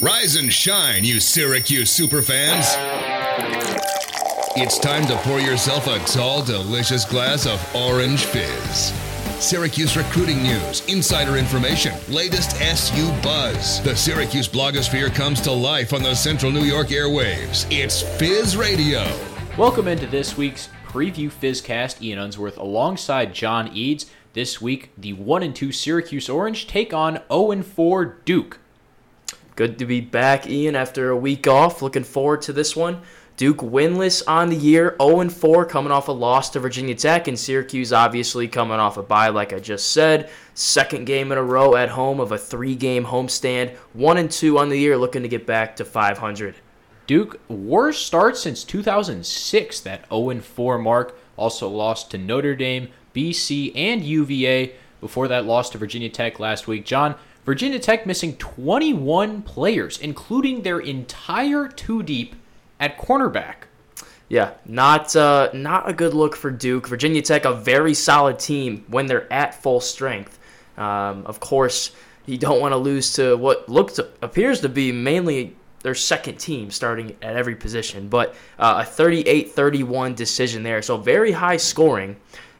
Rise and shine, you Syracuse superfans. It's time to pour yourself a tall, delicious glass of orange fizz. Syracuse recruiting news, insider information, latest SU buzz. The Syracuse blogosphere comes to life on the Central New York airwaves. It's Fizz Radio. Welcome into this week's preview Fizzcast. Ian Unsworth alongside John Eads. This week, the 1 and 2 Syracuse Orange take on 0 and 4 Duke. Good to be back, Ian, after a week off. Looking forward to this one. Duke winless on the year, 0 4, coming off a loss to Virginia Tech, and Syracuse obviously coming off a bye, like I just said. Second game in a row at home of a three game homestand. 1 and 2 on the year, looking to get back to 500. Duke, worst start since 2006, that 0 4 mark. Also lost to Notre Dame, BC, and UVA before that loss to Virginia Tech last week. John, Virginia Tech missing 21 players, including their entire two deep at cornerback. Yeah, not uh, not a good look for Duke. Virginia Tech, a very solid team when they're at full strength. Um, of course, you don't want to lose to what looks appears to be mainly their second team starting at every position, but uh, a 38-31 decision there. So very high scoring.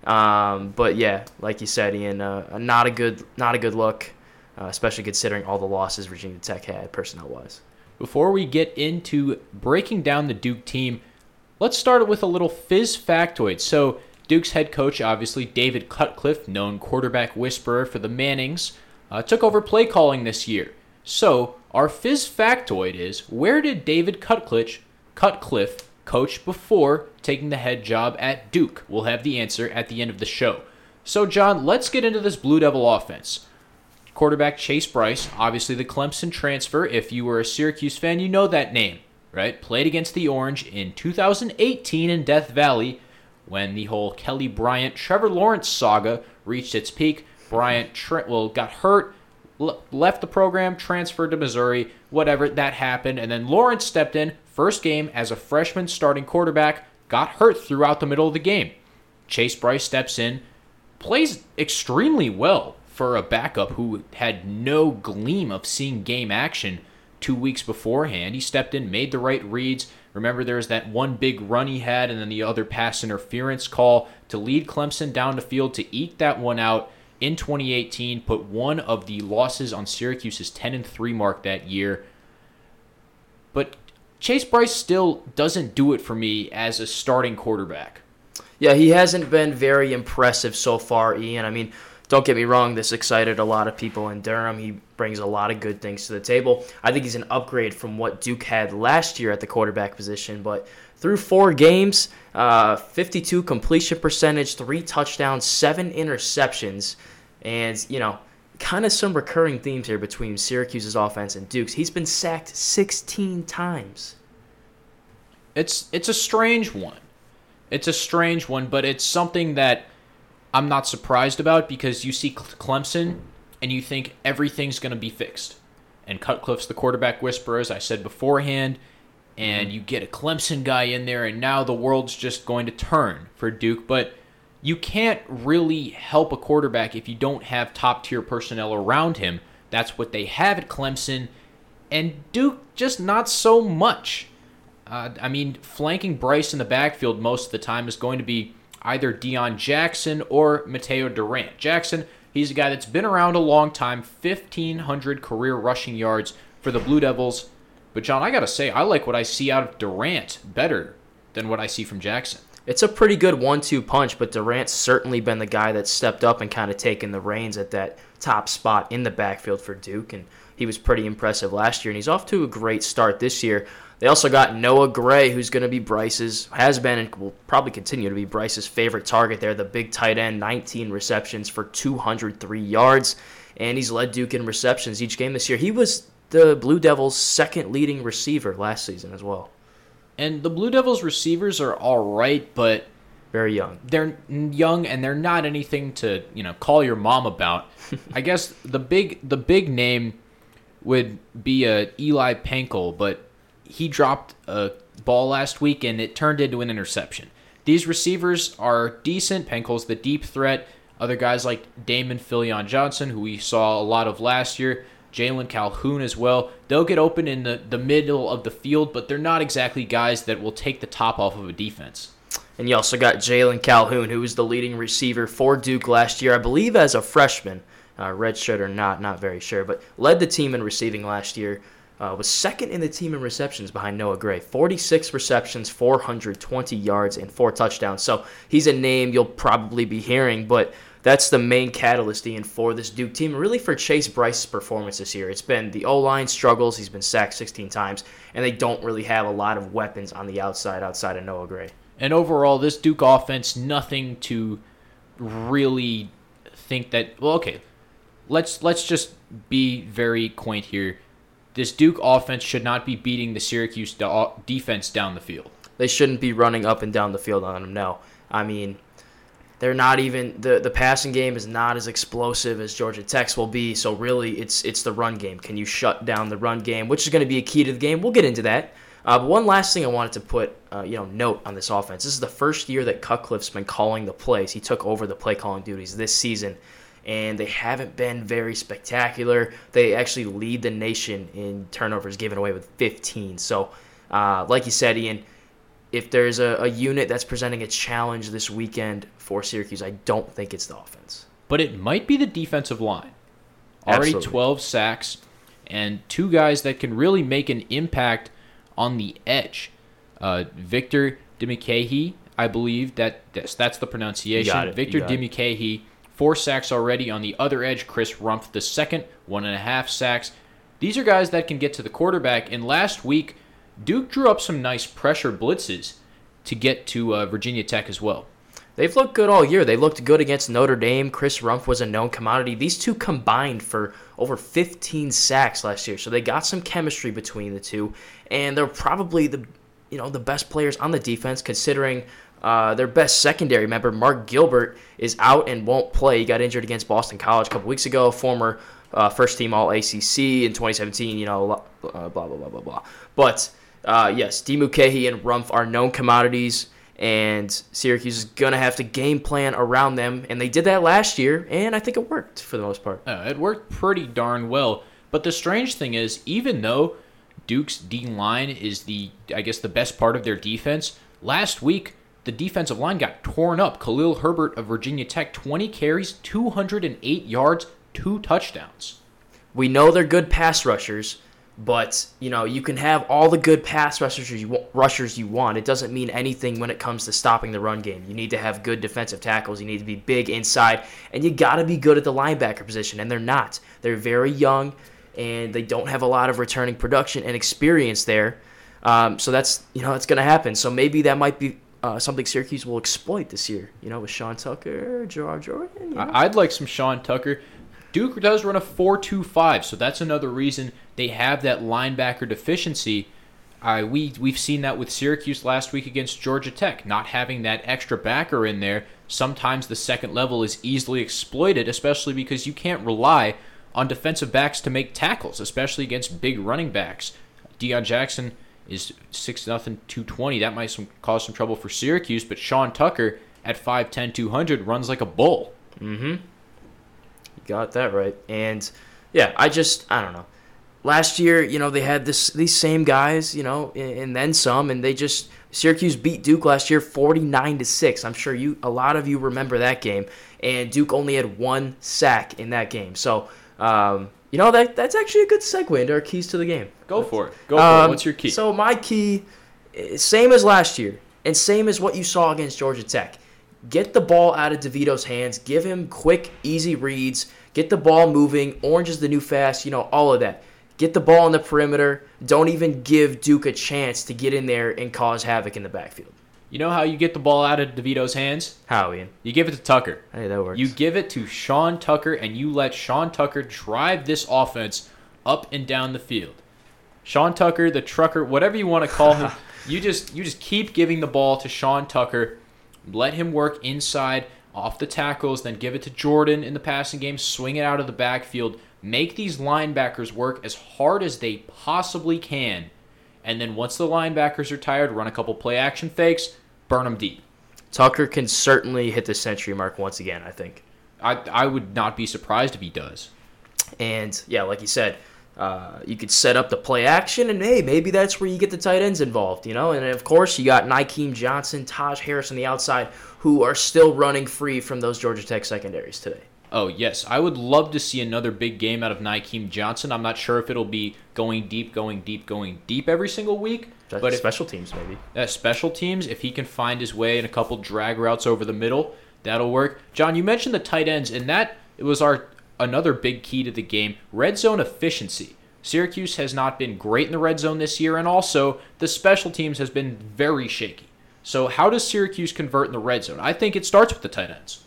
Um, but yeah, like you said, Ian, uh, not a good not a good look uh, especially considering all the losses Virginia Tech had personnel wise. Before we get into breaking down the Duke team, let's start with a little fizz factoid. So, Duke's head coach, obviously, David Cutcliffe, known quarterback whisperer for the Mannings, uh, took over play calling this year. So, our fizz factoid is where did David Cutcliffe, Cutcliffe coach before taking the head job at Duke? We'll have the answer at the end of the show. So, John, let's get into this Blue Devil offense. Quarterback Chase Brice, obviously the Clemson transfer. If you were a Syracuse fan, you know that name, right? Played against the Orange in 2018 in Death Valley when the whole Kelly Bryant Trevor Lawrence saga reached its peak. Bryant well got hurt, left the program, transferred to Missouri, whatever that happened, and then Lawrence stepped in first game as a freshman starting quarterback, got hurt throughout the middle of the game. Chase Bryce steps in, plays extremely well for a backup who had no gleam of seeing game action two weeks beforehand. He stepped in, made the right reads. Remember, there was that one big run he had, and then the other pass interference call to lead Clemson down the field to eke that one out in 2018. Put one of the losses on Syracuse's 10 and 3 mark that year. But Chase Brice still doesn't do it for me as a starting quarterback. Yeah, he hasn't been very impressive so far, Ian. I mean, don't get me wrong, this excited a lot of people in Durham. He brings a lot of good things to the table. I think he's an upgrade from what Duke had last year at the quarterback position, but through four games, uh, 52 completion percentage, three touchdowns, seven interceptions, and, you know, kind of some recurring themes here between Syracuse's offense and Duke's. He's been sacked 16 times. It's it's a strange one. It's a strange one, but it's something that I'm not surprised about because you see Clemson and you think everything's going to be fixed. And Cutcliffe's the quarterback whisperer, as I said beforehand. And you get a Clemson guy in there, and now the world's just going to turn for Duke. But you can't really help a quarterback if you don't have top tier personnel around him. That's what they have at Clemson. And Duke, just not so much. Uh, I mean, flanking Brice in the backfield most of the time is going to be either Deon Jackson or Mateo Durant. Jackson, he's a guy that's been around a long time, 1,500 career rushing yards for the Blue Devils. But, John, I got to say, I like what I see out of Durant better than what I see from Jackson. It's a pretty good one two punch, but Durant's certainly been the guy that stepped up and kind of taken the reins at that top spot in the backfield for Duke. And he was pretty impressive last year, and he's off to a great start this year. They also got Noah Gray, who's going to be Brice's, has been and will probably continue to be Brice's favorite target there, the big tight end, 19 receptions for 203 yards. And he's led Duke in receptions each game this year. He was the Blue Devils' second leading receiver last season as well. And the Blue Devils receivers are all right, but very young. They're young and they're not anything to, you know, call your mom about. I guess the big the big name would be a Eli Pancol, but he dropped a ball last week and it turned into an interception. These receivers are decent. Pancol's the deep threat. Other guys like Damon Philyaw Johnson, who we saw a lot of last year, Jalon Calhoun as well. They'll get open in the, the middle of the field, but they're not exactly guys that will take the top off of a defense. And you also got Jalon Calhoun, who was the leading receiver for Duke last year, I believe as a freshman. Uh, red shirt or not, not very sure, but led the team in receiving last year. Uh, was second in the team in receptions behind Noah Gray. 46 receptions, 420 yards, and four touchdowns. So he's a name you'll probably be hearing, but that's the main catalyst, Ian, for this Duke team. Really for Chase Brice's performance this year. It's been the O line struggles. He's been sacked 16 times, and they don't really have a lot of weapons on the outside outside of Noah Gray. And overall, this Duke offense, nothing to really think that. Well, okay, let's let's just be very quaint here. This Duke offense should not be beating the Syracuse de- defense down the field. They shouldn't be running up and down the field on them. No, I mean they're not even the the passing game is not as explosive as Georgia Tech's will be. So really, it's it's the run game. Can you shut down the run game, which is going to be a key to the game? We'll get into that. Uh, but one last thing I wanted to put, uh, you know, note on this offense. This is the first year that Cutcliffe's been calling the plays. He took over the play calling duties this season, and they haven't been very spectacular. They actually lead the nation in turnovers given away with 15. So, uh, like you said, Ian, if there's a, a unit that's presenting a challenge this weekend for Syracuse, I don't think it's the offense. But it might be the defensive line. Already Absolutely. 12 sacks and two guys that can really make an impact on the edge. Uh, Victor Dimukeje, I believe that that's, that's the pronunciation. got it, you Victor. Dimukeje, four sacks already on the other edge. Chris Rumph the second, one and a half sacks. These are guys that can get to the quarterback. And last week, Duke drew up some nice pressure blitzes to get to uh, Virginia Tech as well. They've looked good all year. They looked good against Notre Dame. Chris Rumph was a known commodity. These two combined for over 15 sacks last year, so they got some chemistry between the two, and they're probably the you know the best players on the defense considering. Uh, their best secondary member, Mark Gilbert, is out and won't play. He got injured against Boston College a couple weeks ago. Former uh, first team All ACC in 2017. You know, uh, blah blah blah blah blah. But uh, yes, Dimukeje and Rumph are known commodities and Syracuse is gonna have to game plan around them, and they did that last year, and I think it worked for the most part. It worked pretty darn well. But the strange thing is, even though Duke's D line is the, I guess, the best part of their defense, last week the defensive line got torn up. Khalil Herbert of Virginia Tech, 20 carries, 208 yards, two touchdowns. We know they're good pass rushers, but you know you can have all the good pass rushers you want, rushers you want. It doesn't mean anything when it comes to stopping the run game. You need to have good defensive tackles. You need to be big inside, and you got to be good at the linebacker position. And they're not. They're very young, and they don't have a lot of returning production and experience there. Um, so that's you know that's going to happen. So maybe that might be uh, something Syracuse will exploit this year. You know, with Sean Tucker, Jawhar Jordan. You know? I'd like some Sean Tucker. Duke does run a 4-2-5, so that's another reason they have that linebacker deficiency. Uh, we we've seen that with Syracuse last week against Georgia Tech, not having that extra backer in there. Sometimes the second level is easily exploited, especially because you can't rely on defensive backs to make tackles, especially against big running backs. Deon Jackson is six nothing 220. That might some, cause some trouble for Syracuse, but Sean Tucker at 5'10", 200 runs like a bull. Mm-hmm. You got that right. And yeah, I just I don't know. Last year, you know, they had this these same guys, you know, and, and then some, and they just Syracuse beat Duke last year, forty nine to six. I'm sure you a lot of you remember that game, and Duke only had one sack in that game. So, um, you know, that that's actually a good segue into our keys to the game. Go for it. Go for it. Um, What's your key? So my key, eh, same as last year, and same as what you saw against Georgia Tech. Get the ball out of DeVito's hands. Give him quick, easy reads. Get the ball moving. Orange is the new fast. You know all of that. Get the ball on the perimeter. Don't even give Duke a chance to get in there and cause havoc in the backfield. You know how you get the ball out of DeVito's hands? How, Ian? You give it to Tucker. Hey, that works. You give it to Sean Tucker, and you let Sean Tucker drive this offense up and down the field. Sean Tucker, the trucker, whatever you want to call him, you just you just keep giving the ball to Sean Tucker. Let him work inside off the tackles, then give it to Jordan in the passing game. Swing it out of the backfield. Make these linebackers work as hard as they possibly can, and then once the linebackers are tired, run a couple play action fakes, burn them deep. Tucker can certainly hit the century mark once again. I think. I I would not be surprised if he does. And yeah, like you said, uh, you could set up the play action, and hey, maybe that's where you get the tight ends involved, you know. And of course, you got Nykeem Johnson, Taj Harris on the outside, who are still running free from those Georgia Tech secondaries today. Oh, yes. I would love to see another big game out of Nykeem Johnson. I'm not sure if it'll be going deep, going deep, going deep every single week. But if, special teams, maybe. Uh, special teams, if he can find his way in a couple drag routes over the middle, that'll work. John, you mentioned the tight ends, and that it was our another big key to the game red zone efficiency. Syracuse has not been great in the red zone this year, and also the special teams has been very shaky. So, how does Syracuse convert in the red zone? I think it starts with the tight ends.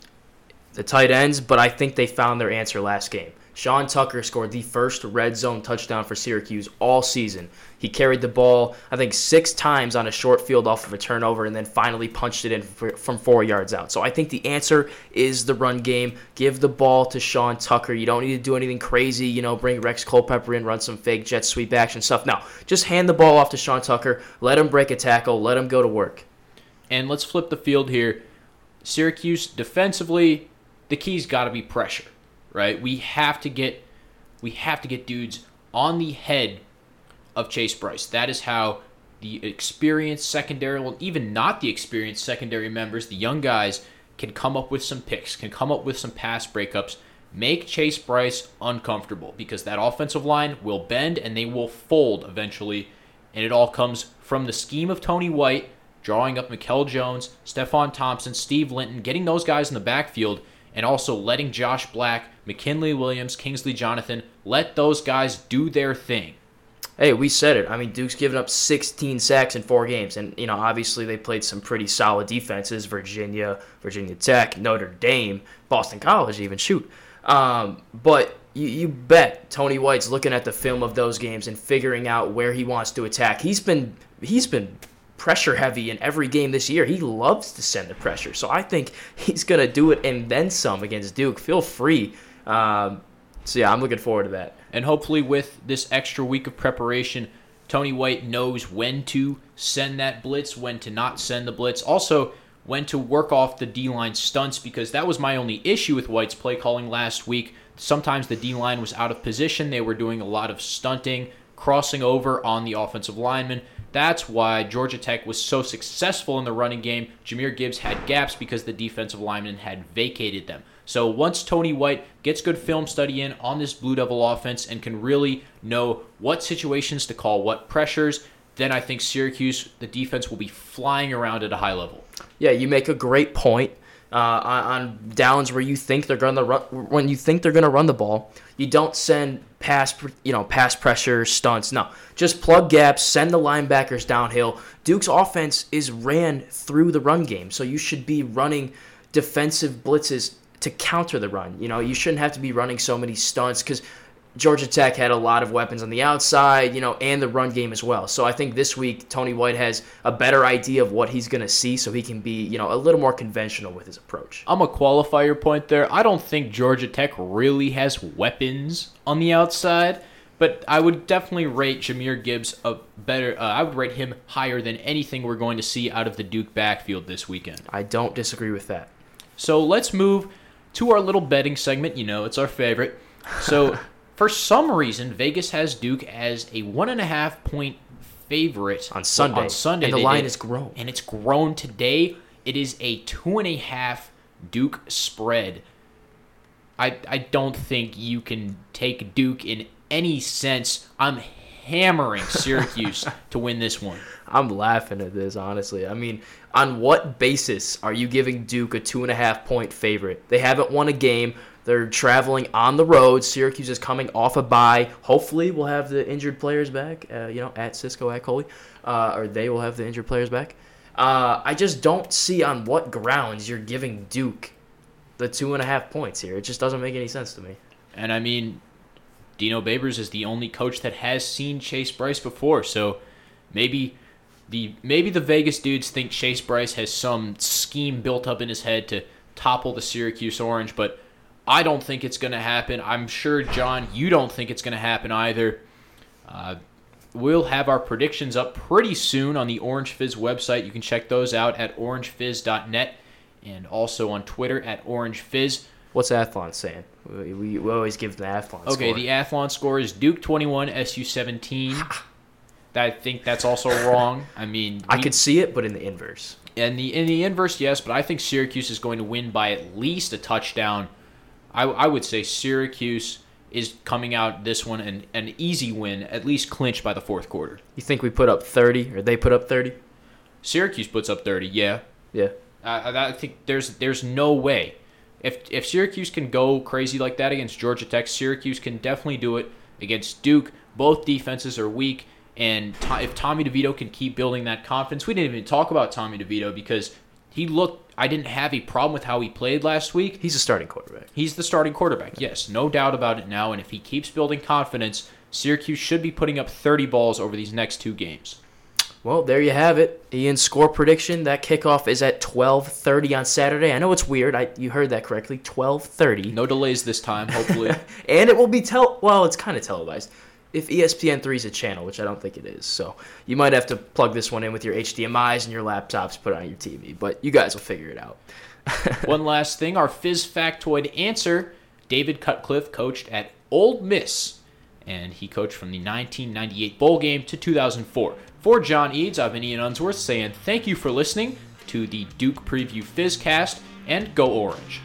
The tight ends, but I think they found their answer last game. Sean Tucker scored the first red zone touchdown for Syracuse all season. He carried the ball, I think, six times on a short field off of a turnover and then finally punched it in from four yards out. So I think the answer is the run game. Give the ball to Sean Tucker. You don't need to do anything crazy, you know, bring Rex Culpepper in, run some fake jet sweep action stuff. Now, just hand the ball off to Sean Tucker, let him break a tackle, let him go to work. And let's flip the field here. Syracuse defensively, the key's got to be pressure right? We have to get we have to get dudes on the head of Chase Brice. That is how the experienced secondary, well, even not the experienced secondary members, the young guys, can come up with some picks, can come up with some pass breakups, make Chase Brice uncomfortable because that offensive line will bend and they will fold eventually. And it all comes from the scheme of Tony White, drawing up Mikel Jones, Stefon Thompson, Steve Linton, getting those guys in the backfield and also letting Josh Black, McKinley Williams, Kingsley Jonathan, let those guys do their thing. Hey, we said it. I mean, Duke's given up 16 sacks in four games, and you know, obviously they played some pretty solid defenses: Virginia, Virginia Tech, Notre Dame, Boston College, even shoot. Um, but you, you bet Tony White's looking at the film of those games and figuring out where he wants to attack. He's been he's been pressure heavy in every game this year. He loves to send the pressure. So I think he's going to do it and then some against Duke. Feel free. Um, so yeah, I'm looking forward to that. And hopefully, with this extra week of preparation, Tony White knows when to send that blitz, when to not send the blitz. Also, when to work off the D line stunts because that was my only issue with White's play calling last week. Sometimes the D line was out of position. They were doing a lot of stunting, crossing over on the offensive lineman. That's why Georgia Tech was so successful in the running game. Jahmyr Gibbs had gaps because the defensive linemen had vacated them. So once Tony White gets good film study in on this Blue Devil offense and can really know what situations to call, what pressures, then I think Syracuse, the defense, will be flying around at a high level. Yeah, you make a great point uh, on, downs where you think they're going to run when you think they're to run the ball. You don't send pass you know pass pressure stunts. No, just plug gaps, send the linebackers downhill. Duke's offense is ran through the run game, so you should be running defensive blitzes to counter the run. You know, you shouldn't have to be running so many stunts because Georgia Tech had a lot of weapons on the outside, you know, and the run game as well. So I think this week Tony White has a better idea of what he's going to see so he can be, you know, a little more conventional with his approach. I'm a qualify your point there. I don't think Georgia Tech really has weapons on the outside, but I would definitely rate Jahmyr Gibbs a better uh, I would rate him higher than anything we're going to see out of the Duke backfield this weekend. I don't disagree with that. So let's move to our little betting segment, you know, it's our favorite. So For some reason, Vegas has Duke as a one and a half point favorite on Sunday. On Sunday, and the line has grown, and it's grown today. It is a two and a half Duke spread. I I don't think you can take Duke in any sense. I'm hammering Syracuse to win this one. I'm laughing at this, honestly. I mean, on what basis are you giving Duke a two and a half point favorite? They haven't won a game. They're traveling on the road. Syracuse is coming off a bye. Hopefully, we'll have the injured players back. Uh, you know, at Cisco at Coley, uh, or they will have the injured players back. Uh, I just don't see on what grounds you're giving Duke the two and a half points here. It just doesn't make any sense to me. And I mean, Dino Babers is the only coach that has seen Chase Brice before, so maybe the maybe the Vegas dudes think Chase Brice has some scheme built up in his head to topple the Syracuse Orange, but I don't think it's going to happen. I'm sure, John, you don't think it's going to happen either. Uh, we'll have our predictions up pretty soon on the Orange Fizz website. You can check those out at orangefizz.net and also on Twitter at Orange Fizz. What's Athlon saying? We, we, we always give the Athlon score. Okay, score. the Athlon score is Duke 21, SU 17. I think that's also wrong. I mean, I we- could see it, but in the inverse. in the in the inverse, yes, but I think Syracuse is going to win by at least a touchdown. I, I would say Syracuse is coming out this one an, an easy win, at least clinched by the fourth quarter. You think we put up 30 or they put up 30? Syracuse puts up 30, yeah. Yeah. I, I I think there's there's no way. If if Syracuse can go crazy like that against Georgia Tech, Syracuse can definitely do it against Duke. Both defenses are weak, and to, if Tommy DeVito can keep building that confidence, we didn't even talk about Tommy DeVito because he looked. I didn't have a problem with how he played last week. He's a starting quarterback. He's the starting quarterback, yes, no doubt about it now. And if he keeps building confidence, Syracuse should be putting up 30 balls over these next two games. Well, there you have it. Ian's score prediction. That kickoff is at 12:30 on Saturday. I know it's weird. I you heard that correctly. 12:30. No delays this time, hopefully. And it will be tel well, it's kind of televised. If E ESPN3 is a channel, which I don't think it is. So, you might have to plug this one in with your HDMIs and your laptops, put it on your TV, but you guys will figure it out. One last thing, our Fizz factoid answer. David Cutcliffe coached at Ole Miss, and he coached from the 1998 bowl game to 2004. For John Eads, I've been Ian Unsworth saying thank you for listening to the Duke Preview Fizzcast, and go Orange.